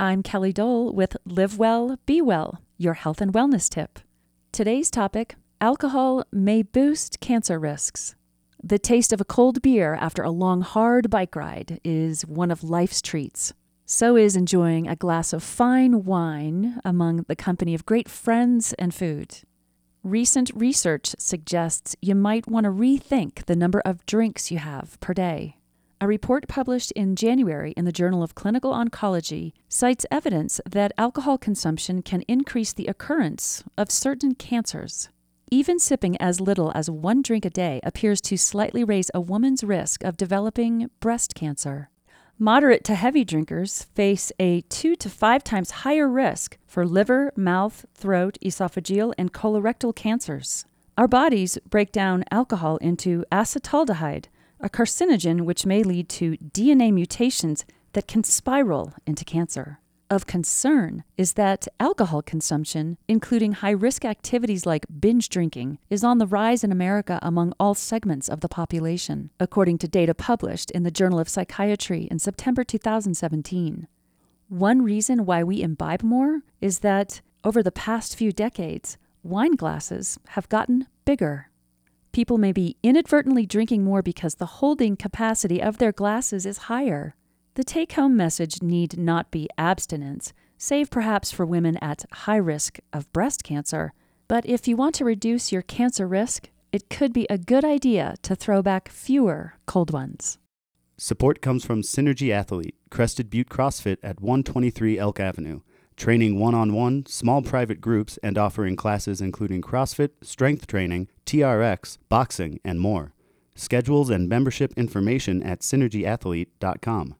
I'm Kelly Dole with Live Well, Be Well, your health and wellness tip. Today's topic alcohol may boost cancer risks. The taste of a cold beer after a long, hard bike ride is one of life's treats. So is enjoying a glass of fine wine among the company of great friends and food. Recent research suggests you might want to rethink the number of drinks you have per day. A report published in January in the Journal of Clinical Oncology cites evidence that alcohol consumption can increase the occurrence of certain cancers. Even sipping as little as one drink a day appears to slightly raise a woman's risk of developing breast cancer. Moderate to heavy drinkers face a two to five times higher risk for liver, mouth, throat, esophageal, and colorectal cancers. Our bodies break down alcohol into acetaldehyde, a carcinogen which may lead to DNA mutations that can spiral into cancer. Of concern is that alcohol consumption, including high risk activities like binge drinking, is on the rise in America among all segments of the population, according to data published in the Journal of Psychiatry in September 2017. One reason why we imbibe more is that over the past few decades, wine glasses have gotten bigger. People may be inadvertently drinking more because the holding capacity of their glasses is higher. The take home message need not be abstinence, save perhaps for women at high risk of breast cancer. But if you want to reduce your cancer risk, it could be a good idea to throw back fewer cold ones. Support comes from Synergy Athlete, Crested Butte CrossFit at 123 Elk Avenue, training one on one, small private groups, and offering classes including CrossFit, strength training, TRX, boxing, and more. Schedules and membership information at synergyathlete.com.